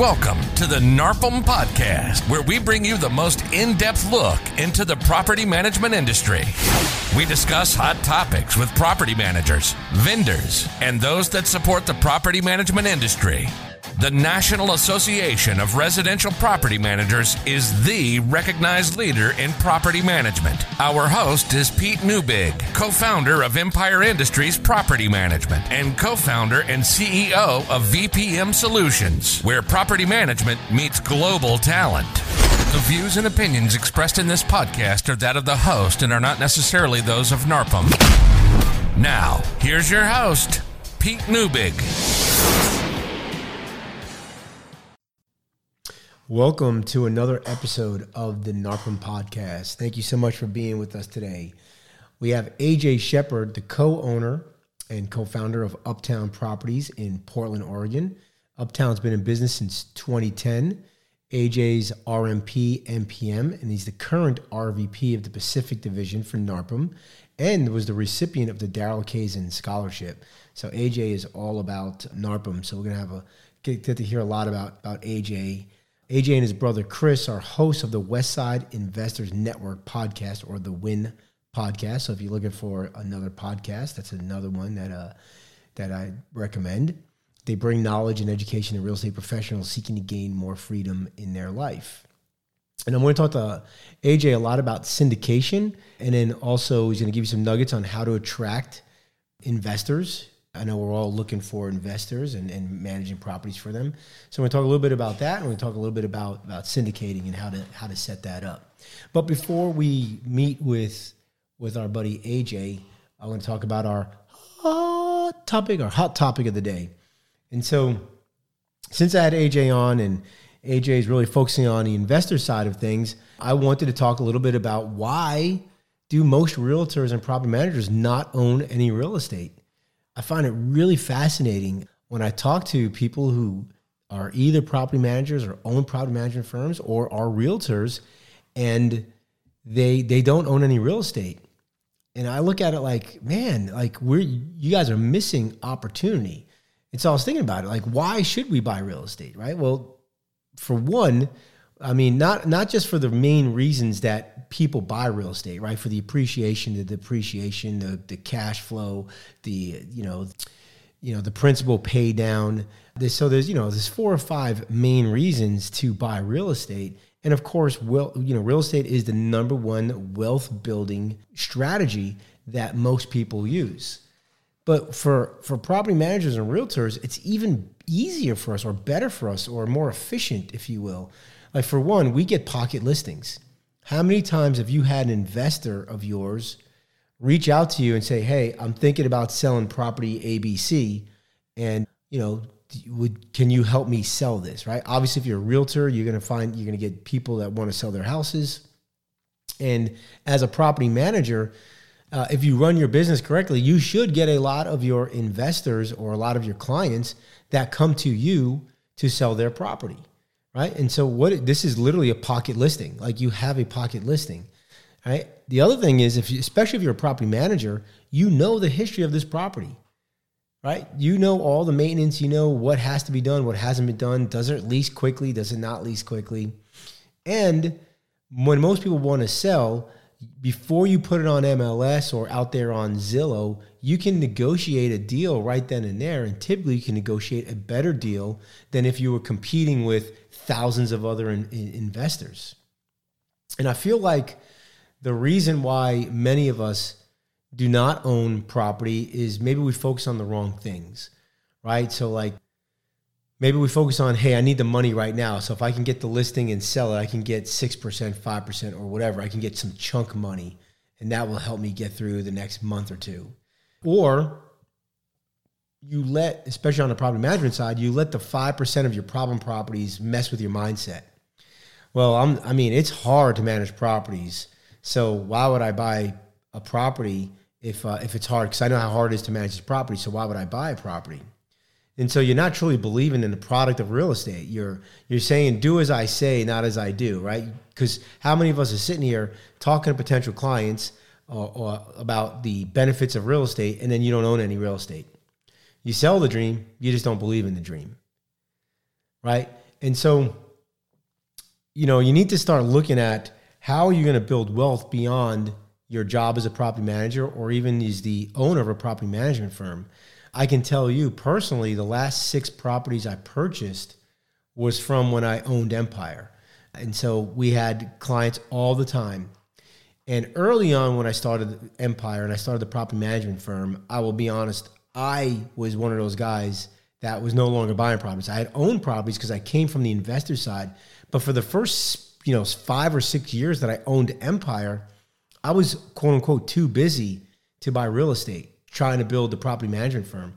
Welcome to the NARPM Podcast, where we bring you the most in depth look into the property management industry. We discuss hot topics with property managers, vendors, and those that support the property management industry. The National Association of Residential Property Managers is the recognized leader in property management. Our host is Pete Neubig, co founder of Empire Industries Property Management and co founder and CEO of VPM Solutions, where property management meets global talent. The views and opinions expressed in this podcast are that of the host and are not necessarily those of NARPM. Now, here's your host, Pete Neubig. Welcome to another episode of the NARPM podcast. Thank you so much for being with us today. We have AJ Shepard, the co owner and co founder of Uptown Properties in Portland, Oregon. Uptown's been in business since 2010. AJ's RMP MPM, and he's the current RVP of the Pacific Division for NARPM and was the recipient of the Daryl Kazin Scholarship. So AJ is all about NARPM. So we're going to have a get, get to hear a lot about, about AJ AJ and his brother Chris are hosts of the Westside Investors Network podcast or the Win podcast. So if you're looking for another podcast, that's another one that uh, that I recommend. They bring knowledge and education to real estate professionals seeking to gain more freedom in their life. And I'm going to talk to AJ a lot about syndication, and then also he's going to give you some nuggets on how to attract investors I know we're all looking for investors and, and managing properties for them. So we're going to talk a little bit about that, and we're going to talk a little bit about, about syndicating and how to how to set that up. But before we meet with with our buddy AJ, I want to talk about our hot topic, our hot topic of the day. And so, since I had AJ on, and AJ is really focusing on the investor side of things, I wanted to talk a little bit about why do most realtors and property managers not own any real estate? I find it really fascinating when I talk to people who are either property managers or own property management firms or are realtors and they they don't own any real estate. And I look at it like, man, like we're you guys are missing opportunity. And so I was thinking about it, like, why should we buy real estate, right? Well, for one, I mean, not not just for the main reasons that people buy real estate, right? For the appreciation, the depreciation, the the cash flow, the you know, you know, the principal pay down. So there's you know there's four or five main reasons to buy real estate, and of course, well, you know, real estate is the number one wealth building strategy that most people use. But for for property managers and realtors, it's even easier for us, or better for us, or more efficient, if you will like for one, we get pocket listings. How many times have you had an investor of yours reach out to you and say, "Hey, I'm thinking about selling property ABC, and you know, would can you help me sell this?" Right? Obviously, if you're a realtor, you're going to find you're going to get people that want to sell their houses, and as a property manager. Uh, if you run your business correctly, you should get a lot of your investors or a lot of your clients that come to you to sell their property right? And so what this is literally a pocket listing. Like you have a pocket listing, right? The other thing is if you, especially if you're a property manager, you know the history of this property. Right? You know all the maintenance, you know what has to be done, what hasn't been done, does it lease quickly, does it not lease quickly? And when most people want to sell, before you put it on MLS or out there on Zillow, you can negotiate a deal right then and there. And typically, you can negotiate a better deal than if you were competing with thousands of other in, in investors. And I feel like the reason why many of us do not own property is maybe we focus on the wrong things, right? So, like, maybe we focus on, hey, I need the money right now. So, if I can get the listing and sell it, I can get 6%, 5%, or whatever. I can get some chunk money, and that will help me get through the next month or two. Or you let, especially on the property management side, you let the 5% of your problem properties mess with your mindset. Well, I'm, I mean, it's hard to manage properties. So why would I buy a property if, uh, if it's hard? Because I know how hard it is to manage this property. So why would I buy a property? And so you're not truly believing in the product of real estate. You're you're saying do as I say, not as I do, right? Because how many of us are sitting here talking to potential clients or, or about the benefits of real estate, and then you don't own any real estate? You sell the dream, you just don't believe in the dream. Right? And so, you know, you need to start looking at how are you going to build wealth beyond your job as a property manager or even as the owner of a property management firm. I can tell you personally, the last six properties I purchased was from when I owned Empire. And so we had clients all the time. And early on, when I started Empire and I started the property management firm, I will be honest, I was one of those guys that was no longer buying properties. I had owned properties because I came from the investor side. But for the first, you know, five or six years that I owned Empire, I was quote unquote too busy to buy real estate, trying to build the property management firm.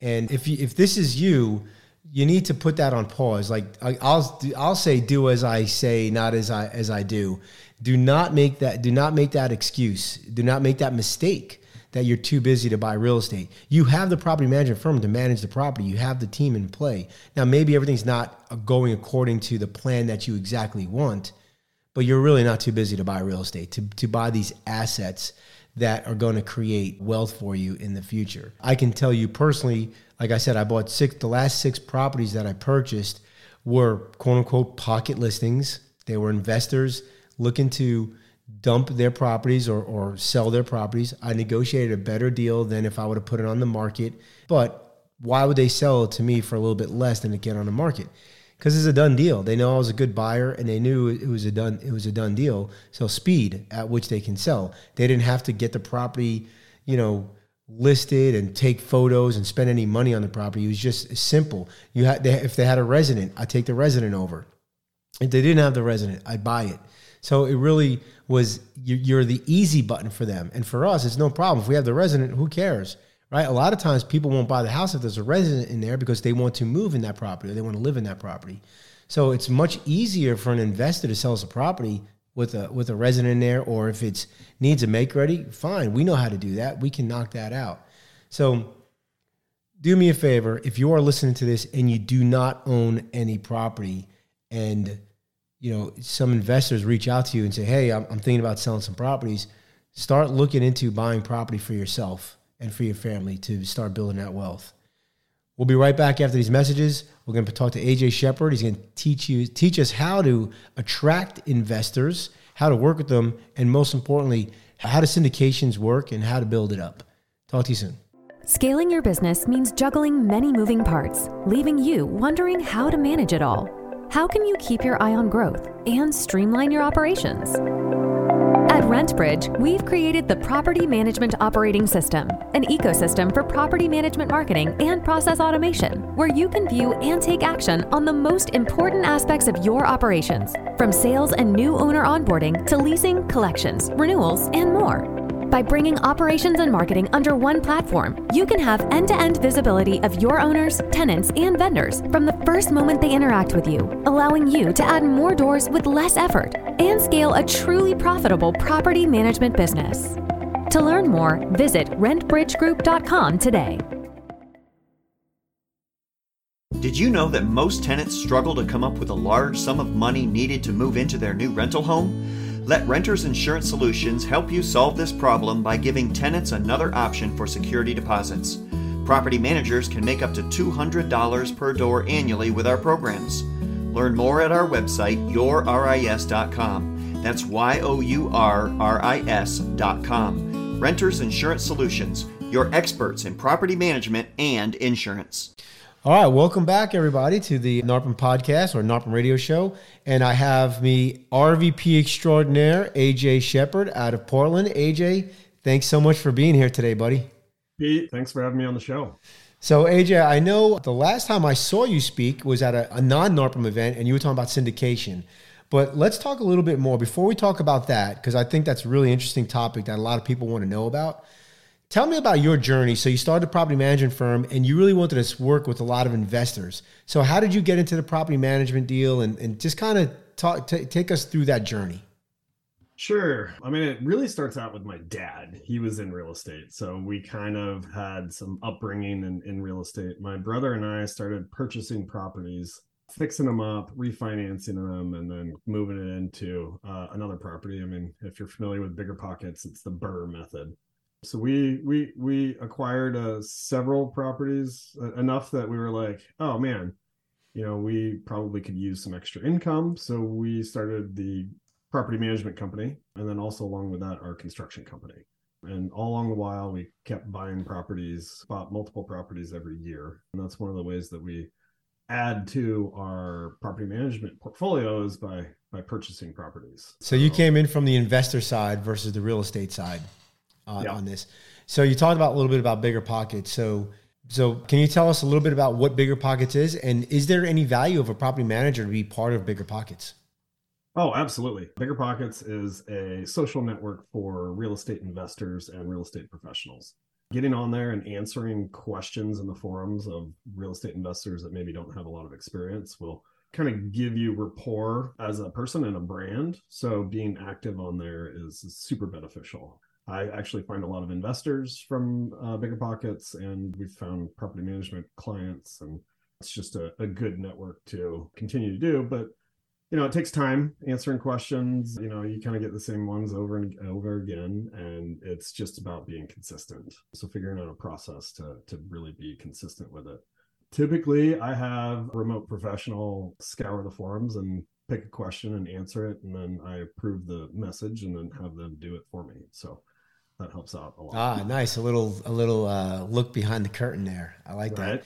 And if you, if this is you, you need to put that on pause. Like I'll I'll say, do as I say, not as I as I do. Do not make that. Do not make that excuse. Do not make that mistake that you're too busy to buy real estate. You have the property management firm to manage the property. You have the team in play. Now, maybe everything's not going according to the plan that you exactly want, but you're really not too busy to buy real estate, to, to buy these assets that are going to create wealth for you in the future. I can tell you personally, like I said, I bought six, the last six properties that I purchased were quote unquote pocket listings. They were investors looking to dump their properties or, or sell their properties. I negotiated a better deal than if I would have put it on the market. But why would they sell it to me for a little bit less than to get on the market? Because it's a done deal. They know I was a good buyer and they knew it was a done it was a done deal. So speed at which they can sell. They didn't have to get the property, you know, listed and take photos and spend any money on the property. It was just simple. You had they, if they had a resident, I take the resident over. If they didn't have the resident, I'd buy it. So it really was you're the easy button for them, and for us, it's no problem. If we have the resident, who cares, right? A lot of times, people won't buy the house if there's a resident in there because they want to move in that property or they want to live in that property. So it's much easier for an investor to sell us a property with a with a resident in there, or if it's needs a make ready, fine. We know how to do that. We can knock that out. So do me a favor if you are listening to this and you do not own any property and you know, some investors reach out to you and say, "Hey, I'm, I'm thinking about selling some properties." Start looking into buying property for yourself and for your family to start building that wealth. We'll be right back after these messages. We're going to talk to AJ Shepard. He's going to teach you teach us how to attract investors, how to work with them, and most importantly, how do syndications work and how to build it up. Talk to you soon. Scaling your business means juggling many moving parts, leaving you wondering how to manage it all. How can you keep your eye on growth and streamline your operations? At RentBridge, we've created the Property Management Operating System, an ecosystem for property management marketing and process automation, where you can view and take action on the most important aspects of your operations, from sales and new owner onboarding to leasing, collections, renewals, and more. By bringing operations and marketing under one platform, you can have end to end visibility of your owners, tenants, and vendors from the first moment they interact with you, allowing you to add more doors with less effort and scale a truly profitable property management business. To learn more, visit rentbridgegroup.com today. Did you know that most tenants struggle to come up with a large sum of money needed to move into their new rental home? Let Renters Insurance Solutions help you solve this problem by giving tenants another option for security deposits. Property managers can make up to $200 per door annually with our programs. Learn more at our website, yourris.com. That's Y O U R R I S.com. Renters Insurance Solutions, your experts in property management and insurance. All right, welcome back, everybody, to the NARPM podcast or NARPM radio show. And I have me RVP extraordinaire, AJ Shepard out of Portland. AJ, thanks so much for being here today, buddy. Pete, thanks for having me on the show. So, AJ, I know the last time I saw you speak was at a, a non NARPM event and you were talking about syndication. But let's talk a little bit more before we talk about that, because I think that's a really interesting topic that a lot of people want to know about. Tell me about your journey. So you started a property management firm and you really wanted to work with a lot of investors. So how did you get into the property management deal and, and just kind of talk, t- take us through that journey? Sure. I mean, it really starts out with my dad. He was in real estate. So we kind of had some upbringing in, in real estate. My brother and I started purchasing properties, fixing them up, refinancing them, and then moving it into uh, another property. I mean, if you're familiar with Bigger Pockets, it's the BRRRR method. So we we we acquired uh, several properties uh, enough that we were like, oh man, you know, we probably could use some extra income. So we started the property management company. And then also along with that, our construction company. And all along the while, we kept buying properties, bought multiple properties every year. And that's one of the ways that we add to our property management portfolio is by by purchasing properties. So you came in from the investor side versus the real estate side uh, yeah. on this. So you talked about a little bit about bigger pockets. So so can you tell us a little bit about what bigger pockets is, and is there any value of a property manager to be part of bigger pockets? Oh, absolutely. Bigger Pockets is a social network for real estate investors and real estate professionals. Getting on there and answering questions in the forums of real estate investors that maybe don't have a lot of experience will kind of give you rapport as a person and a brand. So being active on there is super beneficial. I actually find a lot of investors from uh, Bigger Pockets, and we've found property management clients, and it's just a, a good network to continue to do. But you know, it takes time answering questions. You know, you kind of get the same ones over and over again, and it's just about being consistent. So figuring out a process to to really be consistent with it. Typically, I have a remote professional scour the forums and pick a question and answer it, and then I approve the message and then have them do it for me. So that helps out a lot. Ah, nice. A little a little uh, look behind the curtain there. I like right? that.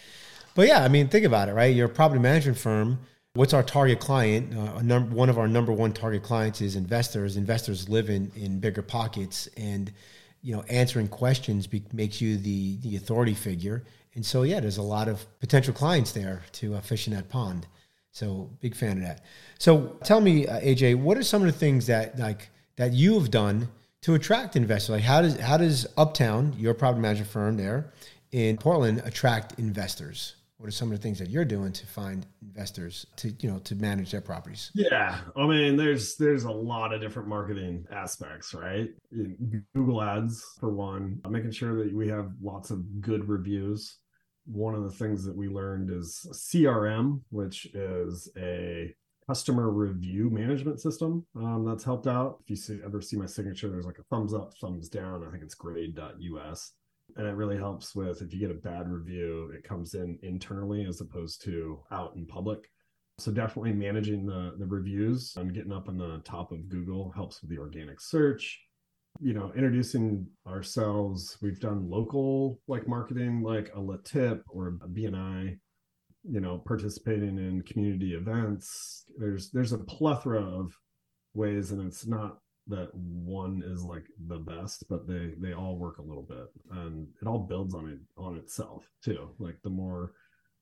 But yeah, I mean, think about it, right? You're a property management firm What's our target client? Uh, num- one of our number one target clients is investors. Investors live in, in bigger pockets, and you know, answering questions be- makes you the the authority figure. And so, yeah, there's a lot of potential clients there to uh, fish in that pond. So, big fan of that. So, tell me, uh, AJ, what are some of the things that like that you have done to attract investors? Like, how does how does Uptown, your property management firm there in Portland, attract investors? what are some of the things that you're doing to find investors to you know to manage their properties yeah i mean there's there's a lot of different marketing aspects right google ads for one making sure that we have lots of good reviews one of the things that we learned is crm which is a customer review management system um, that's helped out. If you see, ever see my signature there's like a thumbs up thumbs down. I think it's grade.us and it really helps with if you get a bad review it comes in internally as opposed to out in public. So definitely managing the the reviews and getting up on the top of google helps with the organic search. You know introducing ourselves we've done local like marketing like a LeTip or a bni you know participating in community events there's there's a plethora of ways and it's not that one is like the best but they they all work a little bit and it all builds on it on itself too. Like the more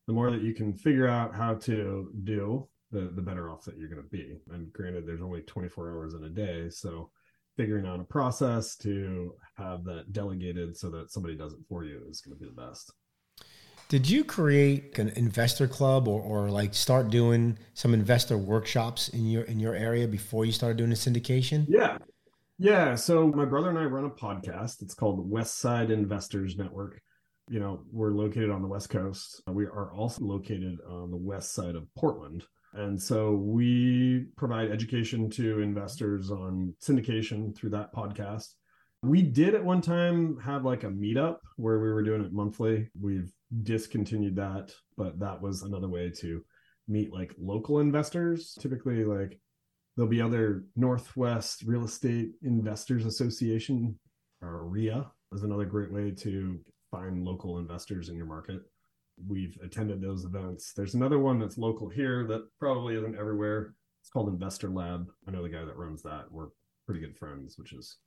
the more that you can figure out how to do the the better off that you're going to be. And granted there's only 24 hours in a day so figuring out a process to have that delegated so that somebody does it for you is going to be the best did you create an investor club or, or like start doing some investor workshops in your in your area before you started doing the syndication? Yeah. Yeah. So my brother and I run a podcast. It's called West Side Investors Network. You know, we're located on the West Coast. We are also located on the west side of Portland. And so we provide education to investors on syndication through that podcast. We did at one time have like a meetup where we were doing it monthly. We've discontinued that, but that was another way to meet like local investors. Typically, like there'll be other Northwest Real Estate Investors Association or REIA is another great way to find local investors in your market. We've attended those events. There's another one that's local here that probably isn't everywhere. It's called Investor Lab. I know the guy that runs that. We're pretty good friends, which is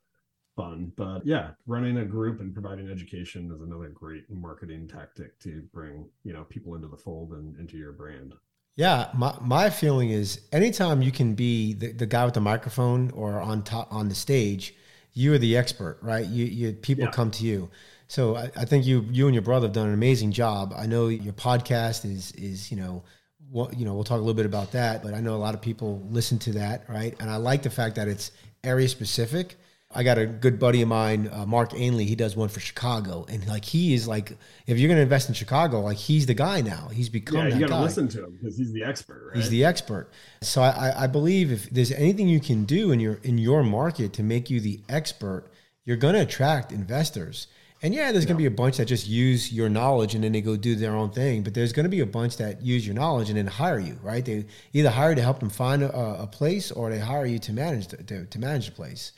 fun. But yeah, running a group and providing education is another great marketing tactic to bring, you know, people into the fold and into your brand. Yeah, my, my feeling is anytime you can be the, the guy with the microphone or on top on the stage, you are the expert, right? You, you people yeah. come to you. So I, I, think you you and your brother have done an amazing job. I know your podcast is is you know what you know we'll talk a little bit about that, but I know a lot of people listen to that, right? And I like the fact that it's area specific I got a good buddy of mine, uh, Mark Ainley. He does one for Chicago, and like he is like, if you're going to invest in Chicago, like he's the guy now. He's become. Yeah, you got to listen to him because he's the expert. Right? He's the expert. So I, I believe if there's anything you can do in your in your market to make you the expert, you're going to attract investors. And yeah, there's going to be a bunch that just use your knowledge and then they go do their own thing. But there's going to be a bunch that use your knowledge and then hire you, right? They either hire you to help them find a, a place or they hire you to manage the, to, to manage the place.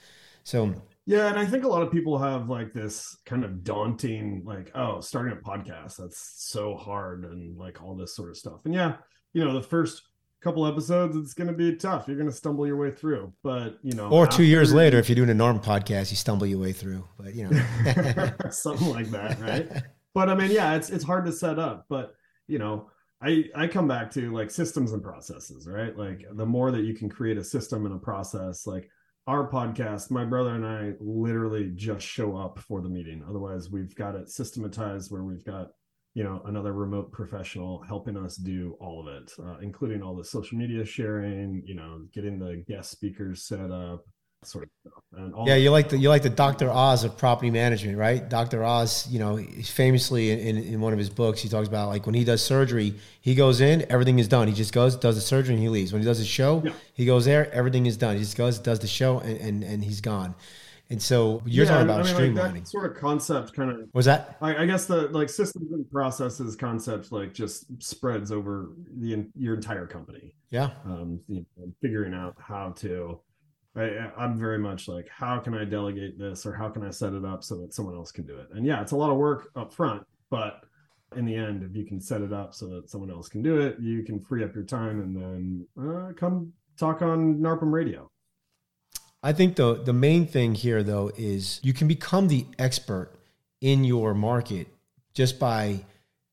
So yeah, and I think a lot of people have like this kind of daunting, like, oh, starting a podcast, that's so hard and like all this sort of stuff. And yeah, you know, the first couple episodes, it's going to be tough. You're going to stumble your way through, but you know, or two years later, if you're doing a normal podcast, you stumble your way through, but you know, something like that, right? But I mean, yeah, it's it's hard to set up, but you know, I I come back to like systems and processes, right? Like the more that you can create a system and a process, like our podcast, my brother and I literally just show up for the meeting. Otherwise, we've got it systematized where we've got, you know, another remote professional helping us do all of it, uh, including all the social media sharing, you know, getting the guest speakers set up, sort of stuff. And yeah, you like the you like the Dr. Oz of property management, right? Dr. Oz, you know, famously in, in one of his books, he talks about like when he does surgery, he goes in, everything is done. He just goes, does the surgery, and he leaves. When he does a show, yeah. he goes there, everything is done. He just goes, does the show, and and, and he's gone. And so you're yeah, talking about I mean, streamlining. Like sort of concept kind of was that? I, I, guess the like systems and processes concept like just spreads over the your entire company. Yeah. Um, you know, figuring out how to I, I'm very much like, how can I delegate this or how can I set it up so that someone else can do it? And yeah, it's a lot of work up front, but in the end, if you can set it up so that someone else can do it, you can free up your time and then uh, come talk on NARPM radio. I think the the main thing here though is you can become the expert in your market just by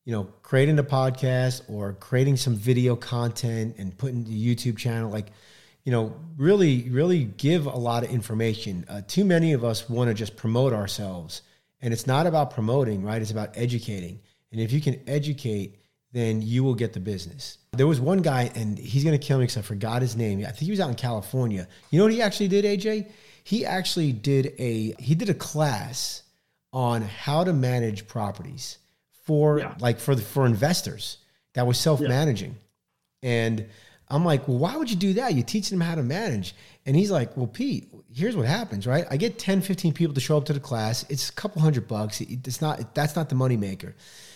you know creating a podcast or creating some video content and putting the YouTube channel like you know, really, really give a lot of information. Uh, too many of us want to just promote ourselves. And it's not about promoting, right? It's about educating. And if you can educate, then you will get the business. There was one guy, and he's going to kill me because I forgot his name. I think he was out in California. You know what he actually did, AJ? He actually did a he did a class on how to manage properties for yeah. like for the, for investors that was self managing, yeah. and I'm like, well, why would you do that? You teach them how to manage. And he's like, well, Pete, here's what happens, right? I get 10, 15 people to show up to the class. It's a couple hundred bucks. It's not, that's not the money maker.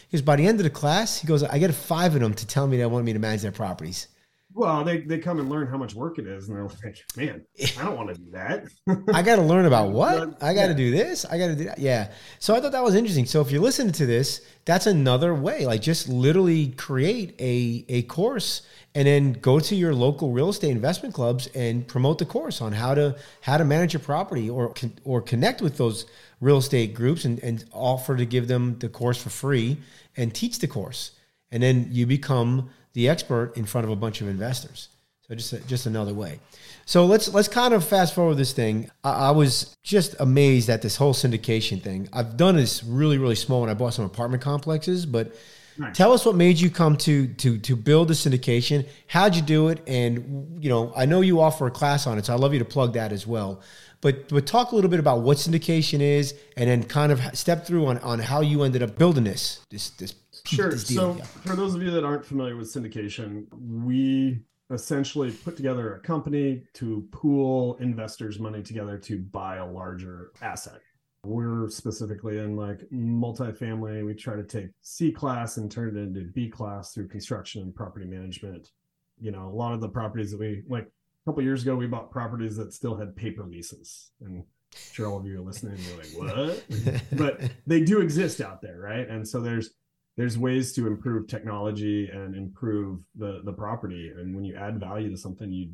Because by the end of the class, he goes, I get five of them to tell me they want me to manage their properties. Well, they, they come and learn how much work it is, and they're like, man, I don't want to do that. I got to learn about what? I got to yeah. do this. I got to do that. Yeah. So I thought that was interesting. So if you're listening to this, that's another way. Like just literally create a, a course and then go to your local real estate investment clubs and promote the course on how to how to manage your property or or connect with those real estate groups and, and offer to give them the course for free and teach the course and then you become the expert in front of a bunch of investors so just just another way so let's let's kind of fast forward this thing I, I was just amazed at this whole syndication thing i've done this really really small when i bought some apartment complexes but Nice. Tell us what made you come to to to build the syndication. How'd you do it? And you know, I know you offer a class on it, so I'd love you to plug that as well. But but talk a little bit about what syndication is, and then kind of step through on on how you ended up building this this this. Sure. This so yeah. for those of you that aren't familiar with syndication, we essentially put together a company to pool investors' money together to buy a larger asset. We're specifically in like multifamily. We try to take C class and turn it into B class through construction and property management. You know, a lot of the properties that we like a couple years ago, we bought properties that still had paper leases. And I'm sure all of you are listening, you're like, what? but they do exist out there, right? And so there's there's ways to improve technology and improve the the property. And when you add value to something you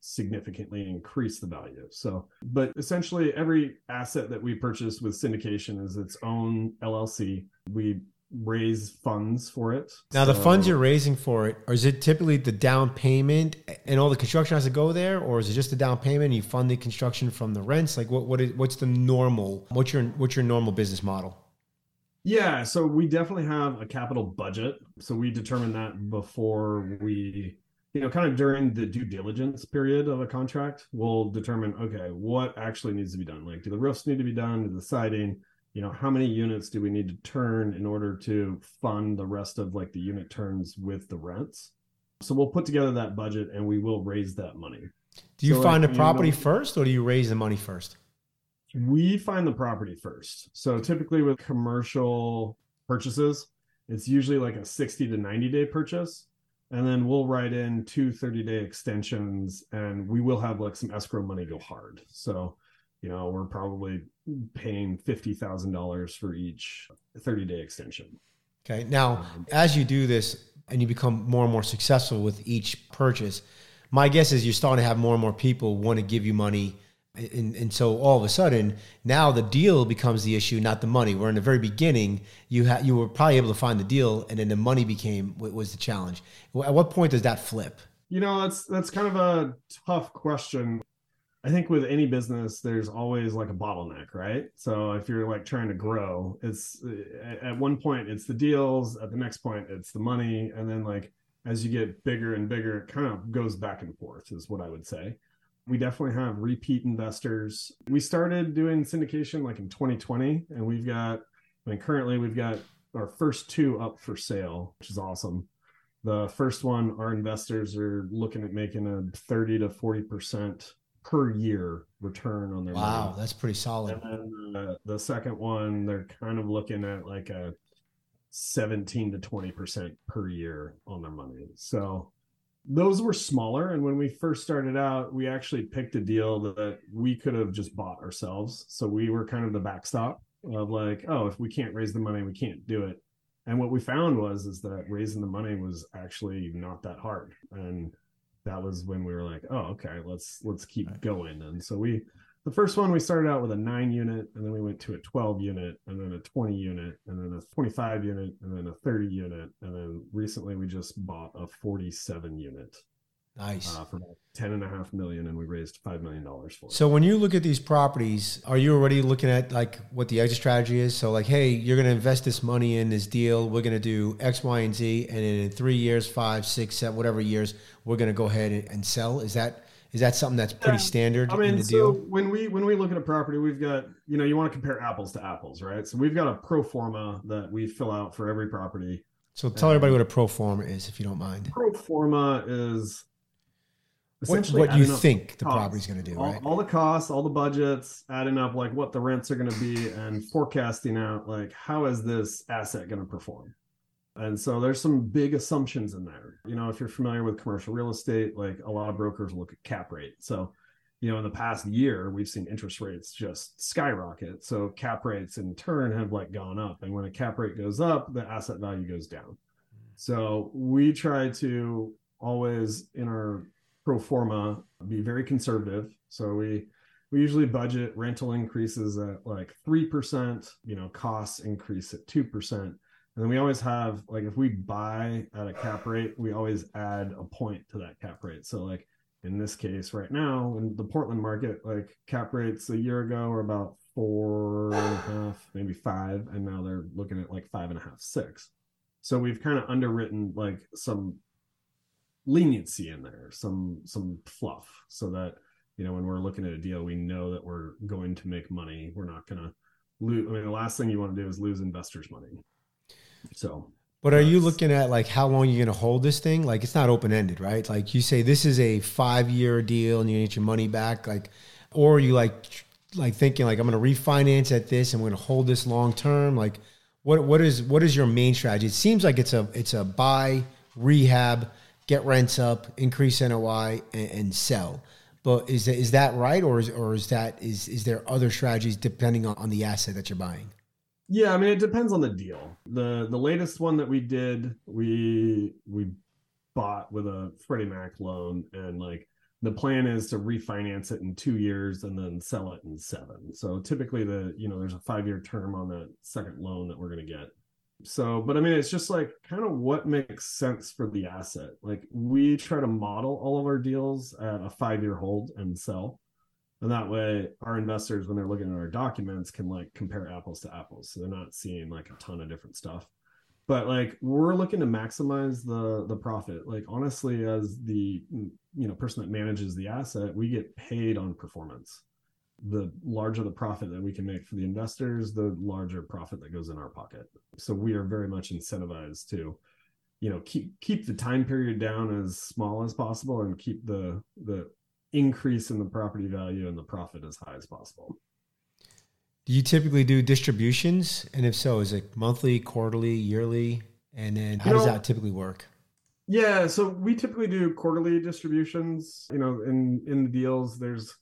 significantly increase the value. So but essentially every asset that we purchase with syndication is its own llc we raise funds for it. Now so, the funds you're raising for it or is it typically the down payment and all the construction has to go there? Or is it just the down payment? And you fund the construction from the rents? Like what what is what's the normal what's your what's your normal business model yeah, so we definitely have a capital budget. So we determine that before we, you know, kind of during the due diligence period of a contract, we'll determine, okay, what actually needs to be done? Like, do the roofs need to be done? Do the siding? You know, how many units do we need to turn in order to fund the rest of like the unit turns with the rents? So we'll put together that budget and we will raise that money. Do you so find like, a property you know, first or do you raise the money first? We find the property first. So typically with commercial purchases, it's usually like a 60 to 90 day purchase. And then we'll write in two 30 day extensions and we will have like some escrow money go hard. So, you know, we're probably paying $50,000 for each 30 day extension. Okay. Now, as you do this and you become more and more successful with each purchase, my guess is you're starting to have more and more people want to give you money and, and so all of a sudden now the deal becomes the issue not the money. Where in the very beginning you had you were probably able to find the deal and then the money became was the challenge. At what point does that flip? You know that's that's kind of a tough question. I think with any business there's always like a bottleneck right? So if you're like trying to grow it's at one point it's the deals at the next point it's the money and then like as you get bigger and bigger it kind of goes back and forth is what i would say we definitely have repeat investors. We started doing syndication like in 2020, and we've got, I mean, currently we've got our first two up for sale, which is awesome. The first one, our investors are looking at making a 30 to 40% per year return on their wow, money. that's pretty solid. And then uh, the second one, they're kind of looking at like a 17 to 20% per year on their money. So those were smaller. And when we first started out we actually picked a deal that we could have just bought ourselves. So we were kind of the backstop of like oh if we can't raise the money we can't do it. And what we found was is that raising the money was actually not that hard. And that was when we were like oh okay let's let's keep going. And so we the first one we started out with a 9 unit and then we went to a 12 unit and then a 20 unit and then a 25 unit and then a 30 unit and then recently we just bought a 47 unit nice. uh, for about 10 and a half million and we raised 5 million dollars for it. So when you look at these properties are you already looking at like what the exit strategy is? So like hey you're going to invest this money in this deal we're going to do x y and z and in three years five six seven whatever years we're going to go ahead and sell. Is that is that something that's pretty standard I mean, in the so deal? when we when we look at a property, we've got you know you want to compare apples to apples, right? So we've got a pro forma that we fill out for every property. So tell everybody what a pro forma is, if you don't mind. Pro forma is essentially what, what you think the property's going to do, all, right? All the costs, all the budgets, adding up like what the rents are going to be, and forecasting out like how is this asset going to perform. And so there's some big assumptions in there. You know, if you're familiar with commercial real estate, like a lot of brokers look at cap rate. So, you know, in the past year, we've seen interest rates just skyrocket. So cap rates in turn have like gone up. And when a cap rate goes up, the asset value goes down. So we try to always in our pro forma be very conservative. So we we usually budget rental increases at like 3%, you know, costs increase at 2% and then we always have like if we buy at a cap rate, we always add a point to that cap rate. So like in this case right now in the Portland market, like cap rates a year ago were about four and a half, maybe five, and now they're looking at like five and a half, six. So we've kind of underwritten like some leniency in there, some some fluff, so that you know when we're looking at a deal, we know that we're going to make money. We're not gonna lose. I mean, the last thing you want to do is lose investors' money. So, but are you looking at like how long you're going to hold this thing? Like it's not open ended, right? Like you say this is a five year deal and you get your money back, like, or you like like thinking like I'm going to refinance at this and we're going to hold this long term. Like, what what is what is your main strategy? It seems like it's a it's a buy, rehab, get rents up, increase NOI, and, and sell. But is that, is that right, or is or is that is is there other strategies depending on, on the asset that you're buying? Yeah, I mean it depends on the deal. The the latest one that we did, we we bought with a Freddie Mac loan and like the plan is to refinance it in 2 years and then sell it in 7. So typically the, you know, there's a 5-year term on that second loan that we're going to get. So, but I mean it's just like kind of what makes sense for the asset. Like we try to model all of our deals at a 5-year hold and sell and that way our investors when they're looking at our documents can like compare apples to apples. So they're not seeing like a ton of different stuff. But like we're looking to maximize the the profit. Like honestly as the mm, you know person that manages the asset we get paid on performance. The larger the profit that we can make for the investors the larger profit that goes in our pocket. So we are very much incentivized to you know keep keep the time period down as small as possible and keep the the increase in the property value and the profit as high as possible. Do you typically do distributions? And if so, is it monthly, quarterly, yearly? And then how you does know, that typically work? Yeah, so we typically do quarterly distributions. You know, in in the deals, there's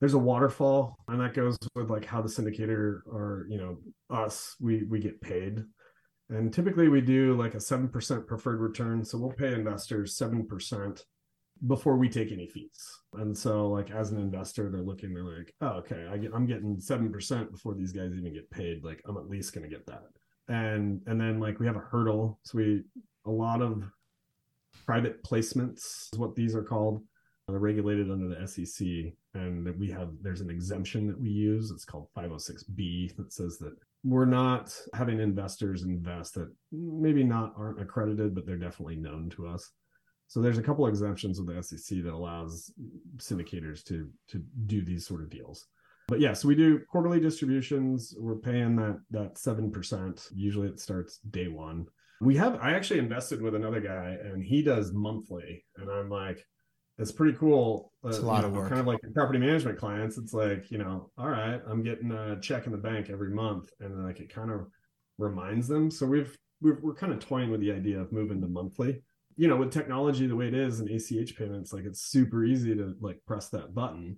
there's a waterfall, and that goes with like how the syndicator or you know us we we get paid. And typically we do like a seven percent preferred return, so we'll pay investors seven percent before we take any fees. And so, like as an investor, they're looking, they're like, oh, okay, I get, I'm getting seven percent before these guys even get paid. Like I'm at least going to get that. And and then like we have a hurdle. So we a lot of private placements is what these are called. They're regulated under the SEC, and we have there's an exemption that we use. It's called 506B that says that we're not having investors invest that maybe not aren't accredited, but they're definitely known to us. So there's a couple exemptions with the SEC that allows syndicators to to do these sort of deals. But yes, yeah, so we do quarterly distributions. We're paying that that seven percent. Usually it starts day one. We have I actually invested with another guy and he does monthly, and I'm like, it's pretty cool. It's uh, a lot of work. Kind of like property management clients. It's like you know, all right, I'm getting a check in the bank every month, and like it kind of reminds them. So we've, we've we're kind of toying with the idea of moving to monthly you know with technology the way it is and ach payments like it's super easy to like press that button. Mm-hmm.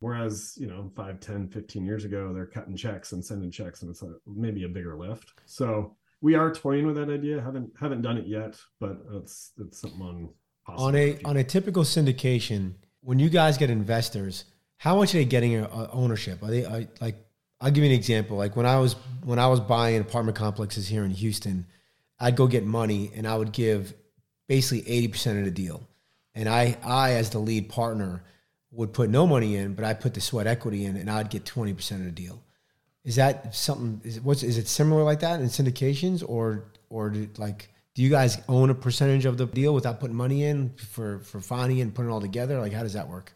Whereas you know 5 10 15 years ago they're cutting checks and sending checks and it's a, maybe a bigger lift. So we are toying with that idea. Haven't haven't done it yet but it's it's something on on a on a typical syndication when you guys get investors how much are they getting a, a uh, ownership? Are they are, like i'll give you an example. Like when i was when i was buying apartment complexes here in houston i'd go get money and i would give basically 80% of the deal. And I, I, as the lead partner, would put no money in, but I put the sweat equity in and I'd get 20% of the deal. Is that something, is it, what's, is it similar like that in syndications or, or like, do you guys own a percentage of the deal without putting money in for, for finding and putting it all together? Like, how does that work?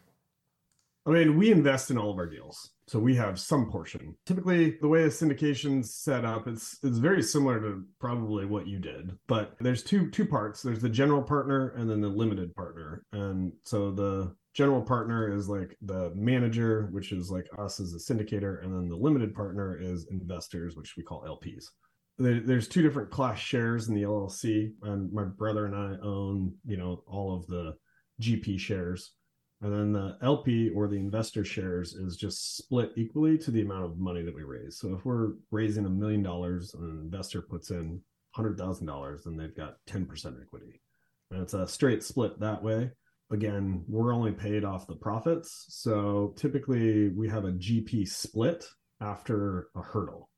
I mean, we invest in all of our deals. So we have some portion. Typically, the way a syndication's set up, it's it's very similar to probably what you did, but there's two two parts. There's the general partner and then the limited partner. And so the general partner is like the manager, which is like us as a syndicator, and then the limited partner is investors, which we call LPs. there's two different class shares in the LLC, and my brother and I own, you know, all of the GP shares and then the LP or the investor shares is just split equally to the amount of money that we raise. So if we're raising a million dollars and an investor puts in hundred thousand dollars, then they've got 10% equity. And it's a straight split that way. Again, we're only paid off the profits. So typically we have a GP split after a hurdle.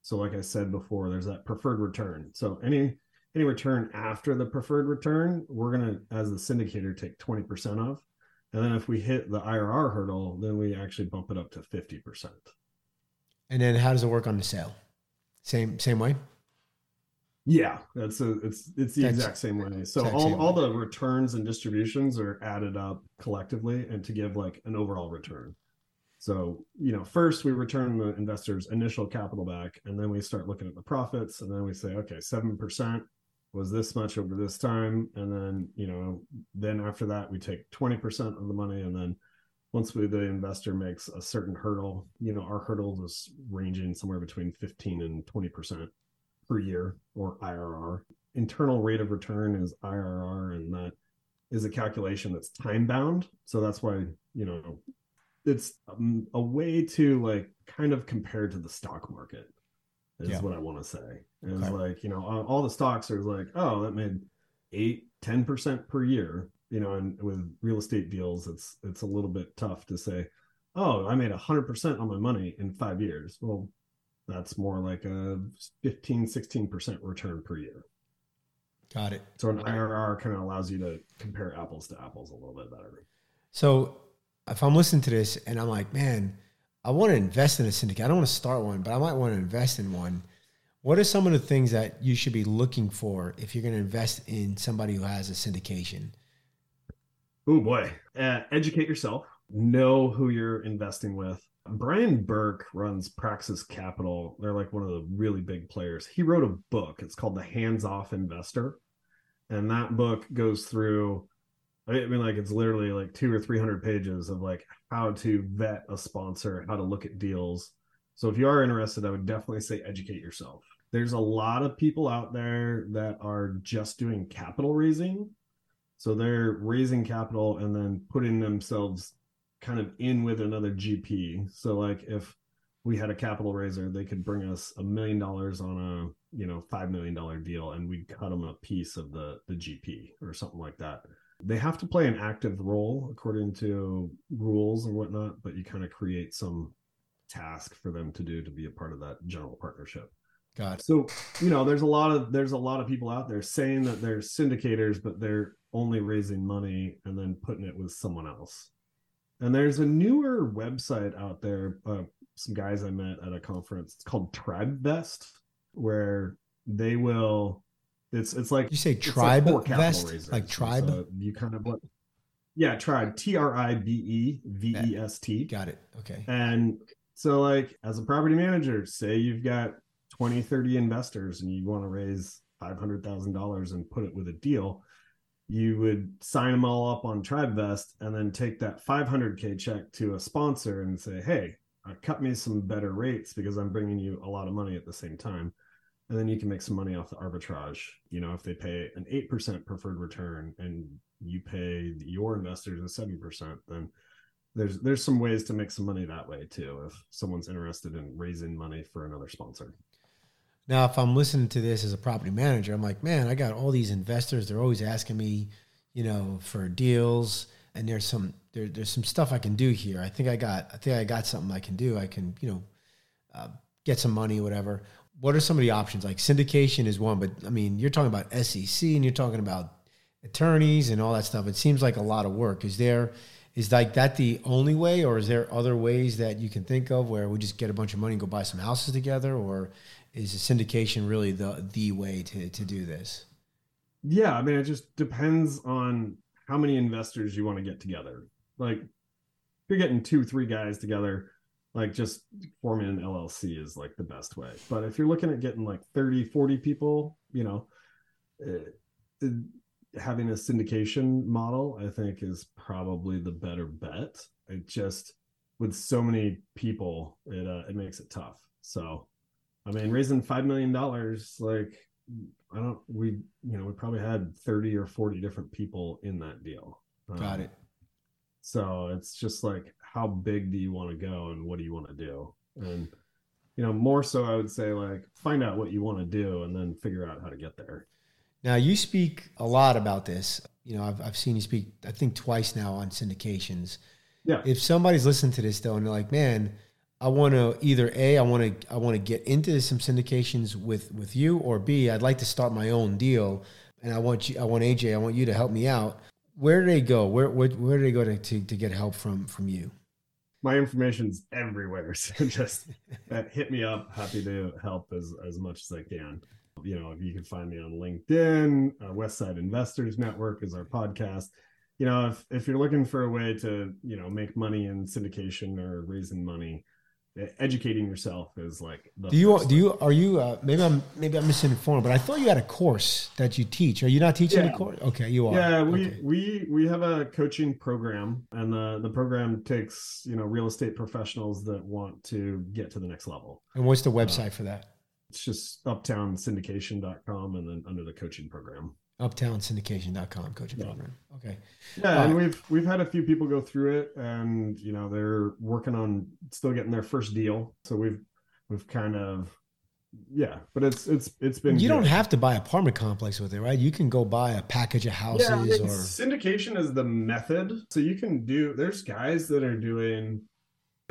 So like I said before, there's that preferred return. So any any return after the preferred return, we're gonna, as the syndicator, take 20% of and then if we hit the IRR hurdle, then we actually bump it up to 50%. And then how does it work on the sale? Same same way? Yeah, that's a, it's it's the that's, exact same way. So all, all the returns and distributions are added up collectively and to give like an overall return. So, you know, first we return the investors initial capital back and then we start looking at the profits and then we say, okay, 7% was this much over this time. And then you know then after that we take 20% of the money. And then once we the investor makes a certain hurdle you know our hurdle is ranging somewhere between 15 and 20% per year or irr internal rate of return is irr and that is a calculation that's time bound. So that's why you know it's um, a way to like kind of compare to the stock market is yeah. what I want to say. It's okay. like, you know, all the stocks are like, oh, that made eight, 10% per year, you know, and with real estate deals, it's, it's a little bit tough to say, oh, I made a hundred percent on my money in five years. Well, that's more like a 15, 16% return per year. Got it. So an IRR kind of allows you to compare apples to apples a little bit better. So if I'm listening to this and I'm like, man, I want to invest in a syndicate. I don't want to start one, but I might want to invest in one. What are some of the things that you should be looking for if you're going to invest in somebody who has a syndication? Oh boy, uh, educate yourself. Know who you're investing with. Brian Burke runs Praxis Capital. They're like one of the really big players. He wrote a book. It's called The Hands Off Investor. And that book goes through I mean, like it's literally like two or three hundred pages of like how to vet a sponsor, how to look at deals. So if you are interested, I would definitely say educate yourself. There's a lot of people out there that are just doing capital raising. So they're raising capital and then putting themselves kind of in with another GP. So like if we had a capital raiser, they could bring us a million dollars on a you know five million dollar deal, and we'd cut them a piece of the the GP or something like that. They have to play an active role according to rules and whatnot, but you kind of create some task for them to do to be a part of that general partnership. Got it. So, you know, there's a lot of there's a lot of people out there saying that they're syndicators, but they're only raising money and then putting it with someone else. And there's a newer website out there, uh, some guys I met at a conference. It's called TribeVest, where they will. It's it's like You say tribe capital vest, like tribe. so you kind of what? Yeah, tribe. T R I B E V E S T. Got it. Okay. And so, like, as a property manager, say you've got 20, 30 investors and you want to raise $500,000 and put it with a deal, you would sign them all up on TribeVest and then take that 500K check to a sponsor and say, hey, uh, cut me some better rates because I'm bringing you a lot of money at the same time. And then you can make some money off the arbitrage. You know, if they pay an 8% preferred return and you pay your investors a 7%, then there's there's some ways to make some money that way too if someone's interested in raising money for another sponsor Now, if I'm listening to this as a property manager, I'm like, man, I got all these investors. They're always asking me, you know, for deals, and there's some there, there's some stuff I can do here. I think I got I think I got something I can do. I can you know uh, get some money, whatever. What are some of the options? Like syndication is one, but I mean, you're talking about SEC and you're talking about attorneys and all that stuff. It seems like a lot of work. Is there is like that the only way, or is there other ways that you can think of where we just get a bunch of money and go buy some houses together, or is syndication really the the way to to do this? yeah i mean it just depends on how many investors you want to get together like if you're getting two three guys together like just forming an llc is like the best way. But if you're looking at getting like 30 40 people you know uh, uh, having a syndication model i think is probably the better bet. It just with so many people it uh, it makes it tough. So i mean raising five million dollars like i don't we you know we probably had 30 or 40 different people in that deal. Got Um, it. so it's just like how big do you want to go and what do you want to do and you know more so i would say like find out what you want to do and then figure out how to get there Now you speak a lot about this. You know, I've I've seen you speak. I think twice now on syndications. yeah If somebody's listening to this though, and they're like, "Man, I want to either a, I want to I want to get into some syndications with with you, or b, I'd like to start my own deal, and I want you, I want AJ, I want you to help me out." Where do they go? Where where, where do they go to, to to get help from from you? My information's everywhere. So just uh, hit me up. Happy to help as as much as i can. You know if you can find me on linkedin uh, west side investors network is our podcast. You know if if you're looking for a way to you know make money in syndication or raising money educating yourself is like the Do you do you are you uh, maybe I'm maybe I'm misinformed, but I thought you had a course that you teach. Are you not teaching Yeah. course? Okay, you are. yeah we Okay. we we have a coaching program and the the program takes you know real estate professionals that want to get to the next level And what's the website for that? it's just uptownsyndication.com and then under the coaching program uptownsyndication.com coaching Yeah. program. Okay. yeah and we've we've had a few people go through it and you know they're working on still getting their first deal so we've we've kind of yeah but it's it's it's been You don't have to buy apartment complex with it, right? You can go buy a package of houses yeah, or syndication is the method so you can do there's guys that are doing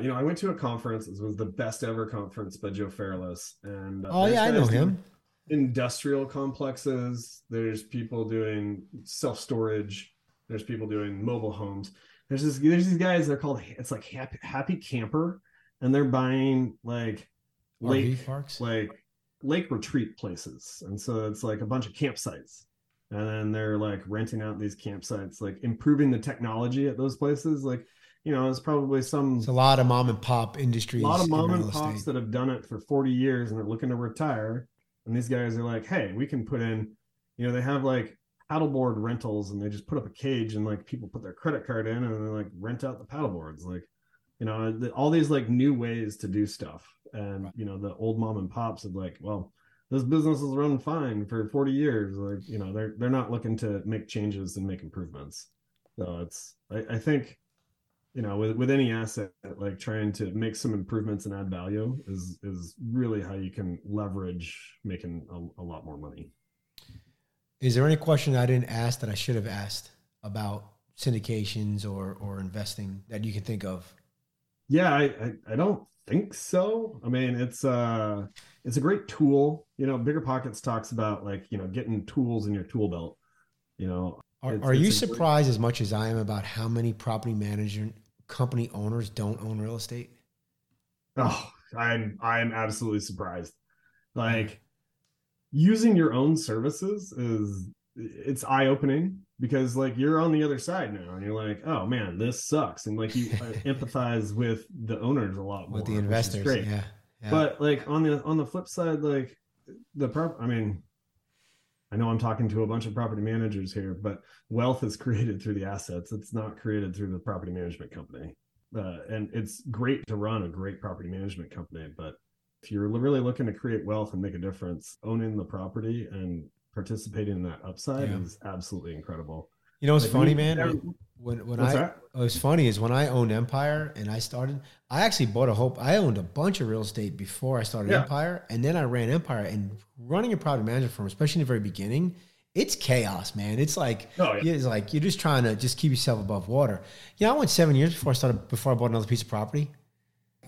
you know i went to a conference it was the best ever conference by joe fairless and uh, Oh yeah, I know him. Industrial complexes there's people doing self-storage there's people doing mobile homes there's this there's these guys they're called it's like happy, happy camper and they're buying like lake parks. like lake retreat places and so it's like a bunch of campsites and then they're like renting out these campsites like improving the technology at those places like you know it's probably some It's a lot of mom and pop industries. a lot of mom and pops estate. that have done it for 40 years and they're looking to retire and these guys are like hey we can put in you know they have like paddleboard rentals and they just put up a cage and like people put their credit card in and they like rent out the paddleboards like you know the, all these like new ways to do stuff and right. you know the old mom and pops are like well this business has run fine for 40 years like you know they're they're not looking to make changes and make improvements so it's i, I think you know with, with any asset like trying to make some improvements and add value is is really how you can leverage making a, a lot more money. Is there any question i didn't ask that i should have asked about syndications or or investing that you can think of? Yeah i i, I don't think so. I mean it's uh it's a great tool. You know bigger pockets talks about like you know getting tools in your tool belt you know are, are you surprised as much as i am about how many property management company owners don't own real estate? Oh i'm i'm absolutely surprised. Like using your own services is it's eye-opening because like you're on the other side now and you're like oh man this sucks. And like you uh, empathize with the owners a lot more with the investors great. Yeah, yeah. But like on the on the flip side like the prop i mean i know i'm talking to a bunch of property managers here but wealth is created through the assets it's not created through the property management company uh, and it's great to run a great property management company but if you're really looking to create wealth and make a difference owning the property and participating in that upside yeah. is absolutely incredible. You know, it's like, funny, man. When when I that? Oh, what's funny is when I owned Empire and I started, I actually bought a hope. I owned a bunch of real estate before I started yeah. Empire, and then I ran Empire. And running a property management firm, especially in the very beginning, it's chaos, man. It's like oh, yeah. it's like you're just trying to just keep yourself above water. You know, I went seven years before I started before I bought another piece of property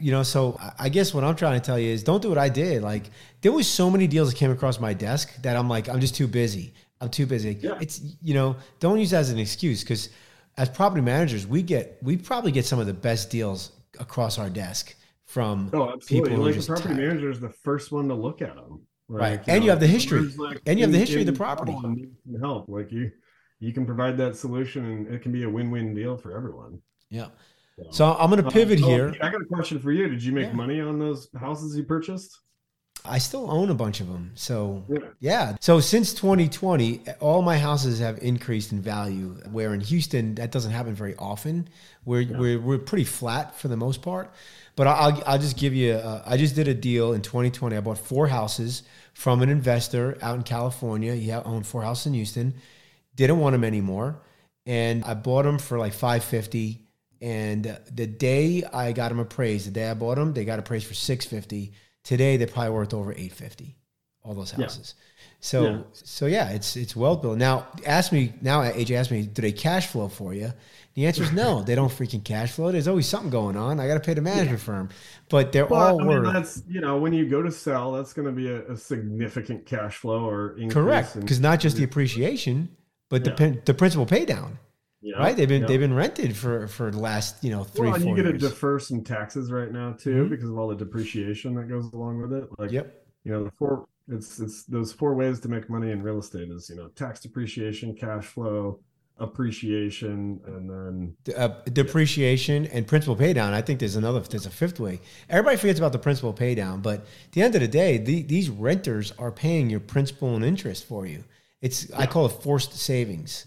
you know so i guess what i'm trying to tell you is don't do what i did like there was so many deals that came across my desk that i'm like i'm just too busy i'm too busy yeah. it's you know don't use that as an excuse because as property managers we get we probably get some of the best deals across our desk from oh, absolutely. people like the property tired. manager is the first one to look at them like, right and you, know, you have the history like and you have the history of the property help like you you can provide that solution and it can be a win-win deal for everyone yeah so I'm going to pivot uh, here. I got a question for you. Did you make yeah. money on those houses you purchased? I still own a bunch of them. So yeah. yeah. So since 2020, all my houses have increased in value. Where in Houston, that doesn't happen very often. We're yeah. we're, we're pretty flat for the most part. But I'll I'll just give you. A, I just did a deal in 2020. I bought four houses from an investor out in California. He owned four houses in Houston. Didn't want them anymore, and I bought them for like 550 and the day I got them appraised, the day I bought them, they got appraised for six fifty. Today they're probably worth over eight fifty. All those houses. Yeah. So yeah. so yeah, it's it's well built. Now ask me now. AJ asked me, do they cash flow for you? The answer is no. they don't freaking cash flow. There's always something going on. I got to pay the management yeah. firm, but they're well, all I mean, That's you know when you go to sell, that's going to be a, a, significant cash flow or increase. correct because not just the appreciation, but the the principal pay down. Yeah, right. They've been they've been rented for for the last you know three. Well, and you get to defer some taxes right now too mm-hmm. because of all the depreciation that goes along with it. Like, yep. You know, the four it's it's those four ways to make money in real estate is you know tax depreciation, cash flow, appreciation, and then uh, depreciation and principal pay down. I think there's another there's a fifth way. Everybody forgets about the principal pay down, but at the end of the day, the, these renters are paying your principal and interest for you. It's yeah. I call it forced savings.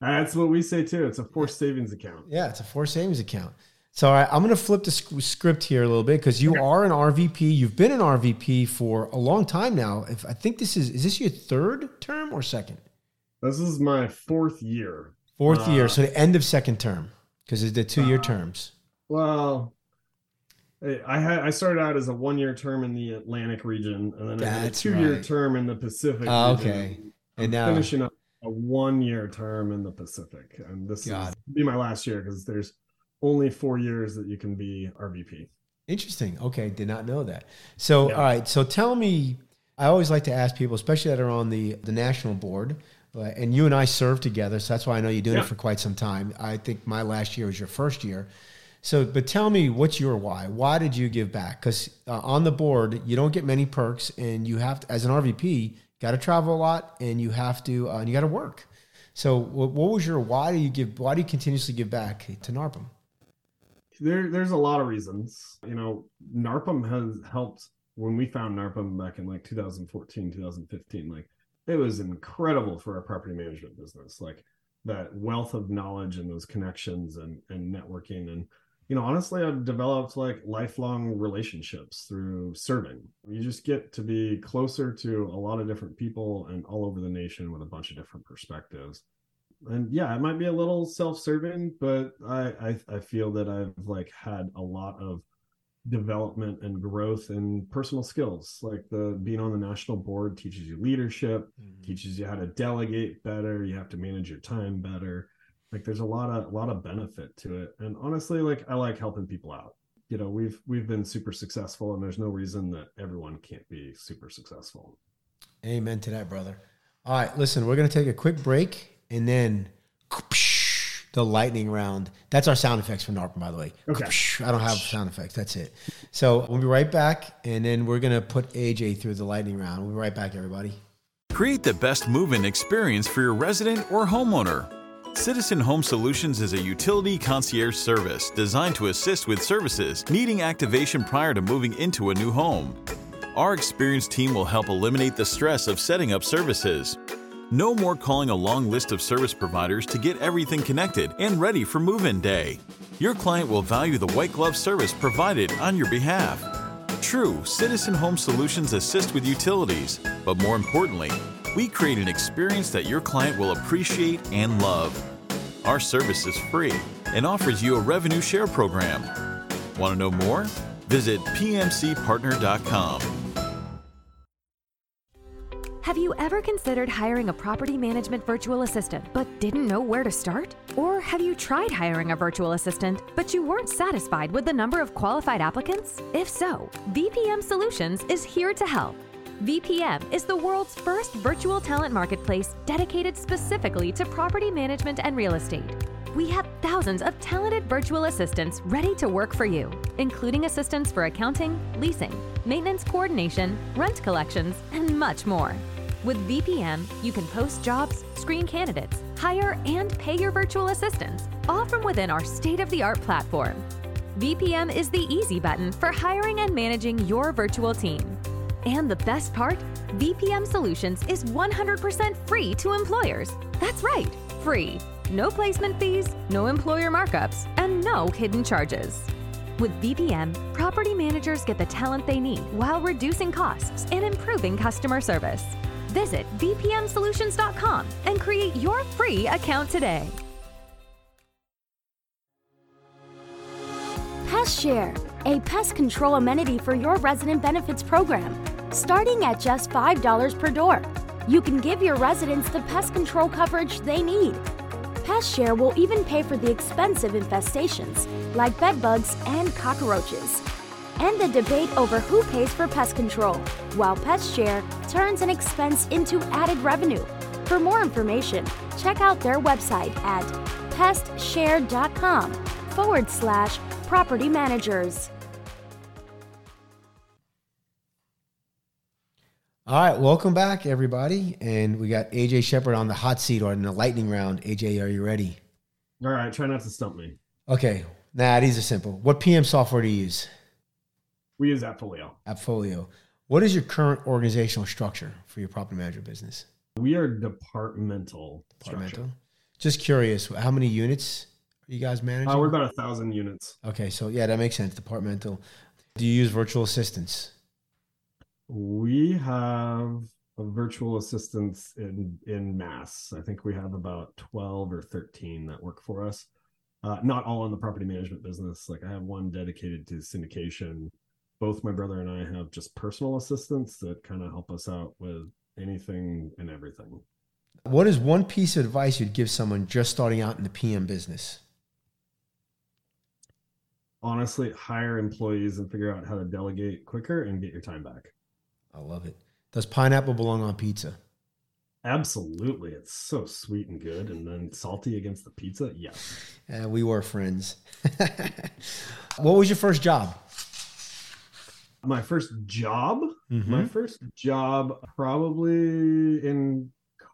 That's what we say too. It's a forced savings account. Yeah, it's a forced savings account. So I, am going to flip the script here a little bit because you okay. are an RVP. You've been an RVP for a long time now. If I think this is is this your third term or second? This is my fourth year. Fourth uh, year, so the end of second term because it's the two year uh, terms. Well, I had I started out as a one year term in the Atlantic region, and then That's a two year right. term in the Pacific. Oh, okay, and now finishing up a one year term in the Pacific, and this God. is be my last year because there's only four years that you can be RVP. Interesting. Okay, did not know that. So, yeah. all right. So, tell me. I always like to ask people, especially that are on the the national board, uh, and you and I served together, so that's why I know you're doing yeah. it for quite some time. I think my last year was your first year. So, but tell me, what's your why? Why did you give back? Because uh, on the board, you don't get many perks, and you have to, as an RVP, got to travel a lot and you have to uh, and you got to work. So what, what, was your why do you give why do you continuously give back to narpm there, there's a lot of reasons. You know narpm has helped when we found narpm back in like 2014 2015 like it was incredible for our property management business like that wealth of knowledge and those connections and, and networking and you know, honestly, I've developed like lifelong relationships through serving. You just get to be closer to a lot of different people and all over the nation with a bunch of different perspectives. And yeah, it might be a little self-serving, but I I, I feel that I've like had a lot of development and growth in personal skills like the being on the national board teaches you leadership mm-hmm. teaches you how to delegate better you have to manage your time better like there's a lot of a lot of benefit to it. And honestly like i like helping people out. You know we've we've been super successful and there's no reason that everyone can't be super successful. Amen to that brother. All right listen we're going to take a quick break and then the lightning round. That's our sound effects from narpm by the way. Okay. I don't have sound effects. That's it. So we'll be right back and then we're going to put aj through the lightning round. We'll be right back everybody. Create the best move-in experience for your resident or homeowner Citizen Home Solutions is a utility concierge service designed to assist with services needing activation prior to moving into a new home. Our experienced team will help eliminate the stress of setting up services. No more calling a long list of service providers to get everything connected and ready for move in day. Your client will value the white glove service provided on your behalf. True, Citizen Home Solutions assist with utilities, but more importantly, we create an experience that your client will appreciate and love. Our service is free and offers you a revenue share program. Want to know more? Visit pmcpartner.com. Have you ever considered hiring a property management virtual assistant but didn't know where to start? Or have you tried hiring a virtual assistant but you weren't satisfied with the number of qualified applicants? If so, VPM Solutions is here to help. VPM is the world's first virtual talent marketplace dedicated specifically to property management and real estate. We have thousands of talented virtual assistants ready to work for you, including assistants for accounting, leasing, maintenance coordination, rent collections, and much more. With VPM, you can post jobs, screen candidates, hire and pay your virtual assistants, all from within our state of the art platform. VPM is the easy button for hiring and managing your virtual team. And the best part? VPM Solutions is 100% free to employers. That's right, free. No placement fees, no employer markups, and no hidden charges. With VPM, property managers get the talent they need while reducing costs and improving customer service. Visit VPMSolutions.com and create your free account today. Pest Share, a pest control amenity for your resident benefits program starting at just $5 per door. You can give your residents the pest control coverage they need. Pest Share will even pay for the expensive infestations like bedbugs and cockroaches. And the debate over who pays for pest control, while Pest Share turns an expense into added revenue. For more information, check out their website at pestshare.com forward slash property managers. All right, welcome back, everybody. And we got AJ Shepard on the hot seat or in the lightning round. AJ, are you ready? All right, try not to stump me. Okay, nah, these are simple. What PM software do you use? We use Appfolio. Appfolio. What is your current organizational structure for your property manager business? We are departmental. Departmental. Structure. Just curious, how many units are you guys managing? Uh, we're about a thousand units. Okay, so yeah, that makes sense. Departmental. Do you use virtual assistants? We have a virtual assistants in in mass. I think we have about 12 or 13 that work for us. Uh, not all in the property management business. Like I have one dedicated to syndication. Both my brother and I have just personal assistants that kind of help us out with anything and everything. What is one piece of advice you'd give someone just starting out in the PM business? Honestly, hire employees and figure out how to delegate quicker and get your time back. I love it. Does pineapple belong on pizza? Absolutely. It's so sweet and good. And then salty against the pizza. Yes. Uh, we were friends. what was your first job? My first job? Mm-hmm. My first job, probably in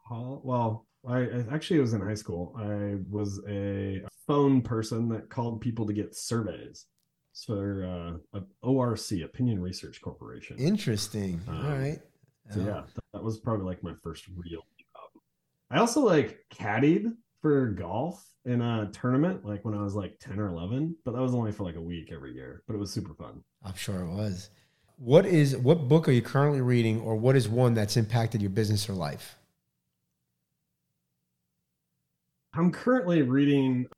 college. Well, I, I actually was in high school. I was a phone person that called people to get surveys for uh, ORC, Opinion Research Corporation. Interesting. Um, All right. So yeah, that, that was probably like my first real job. I also like caddied for golf in a tournament like when I was like 10 or 11, but that was only for like a week every year, but it was super fun. I'm sure it was. What is what book are you currently reading or what is one that's impacted your business or life? I'm currently reading I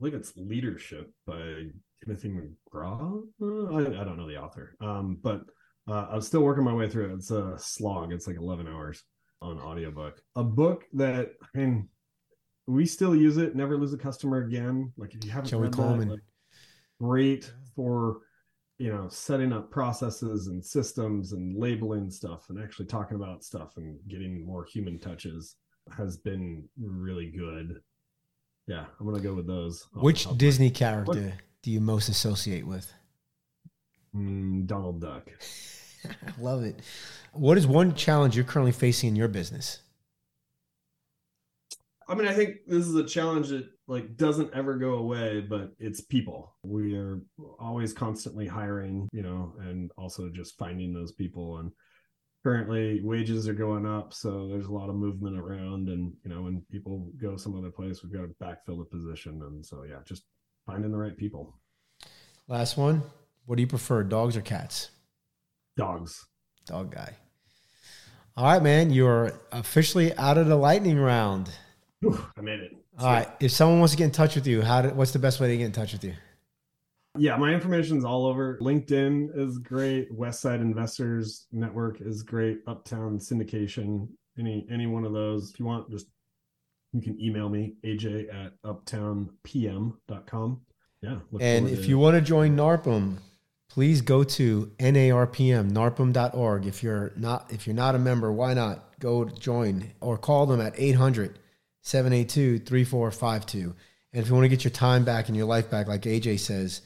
believe it's Leadership by Timothy McGraw. I, I, don't know the author, um, but uh, I'm still working my way through it. It's a slog. It's like 11 hours on audiobook. A book that I mean, we still use it. Never lose a customer again. Like if you haven't Joey read Coleman. that, like, great for you know setting up processes and systems and labeling stuff and actually talking about stuff and getting more human touches has been really good. Yeah, I'm gonna go with those. Which Disney character do you most associate with? Mm, Donald Duck. I love it. What is one challenge you're currently facing in your business? I mean, I think this is a challenge that like doesn't ever go away, but it's people. We are always constantly hiring, you know, and also just finding those people. And currently wages are going up, so there's a lot of movement around. And you know, when people go some other place, we've got to backfill the position. And so yeah, just finding the right people. Last one. What do you prefer, dogs or cats? Dogs. Dog guy. All right, man. You're officially out of the lightning round. Whew, I made it. All right. If someone wants to get in touch with you, how do, what's the best way to get in touch with you? Yeah, my information's all over. LinkedIn is great. Westside Investors Network is great. Uptown Syndication, any any one of those. If you want, just you can email me, AJ at uptownpm.com. Yeah. And if to- you want to join NARPM, please go to NARPM, narpm.org. If you're not if you're not a member, why not go join or call them at 800 782 3452. And if you want to get your time back and your life back, like AJ says,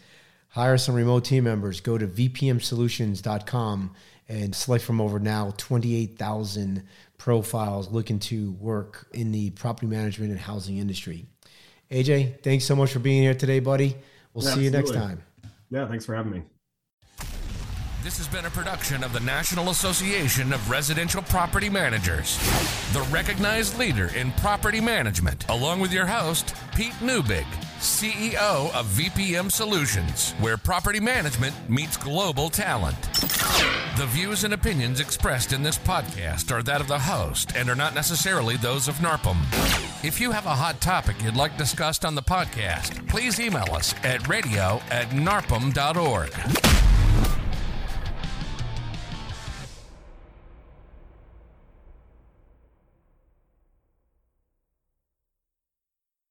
hire some remote team members. Go to vpmsolutions.com and select from over now 28,000 profiles looking to work in the property management and housing industry. AJ, thanks so much for being here today, buddy. We'll see you next time. Yeah, thanks for having me. This has been a production of the National Association of Residential Property Managers, the recognized leader in property management, along with your host, Pete Neubig, CEO of VPM Solutions, where property management meets global talent. The views and opinions expressed in this podcast are that of the host and are not necessarily those of NARPM. If you have a hot topic you'd like discussed on the podcast, please email us at radio at narpm.org.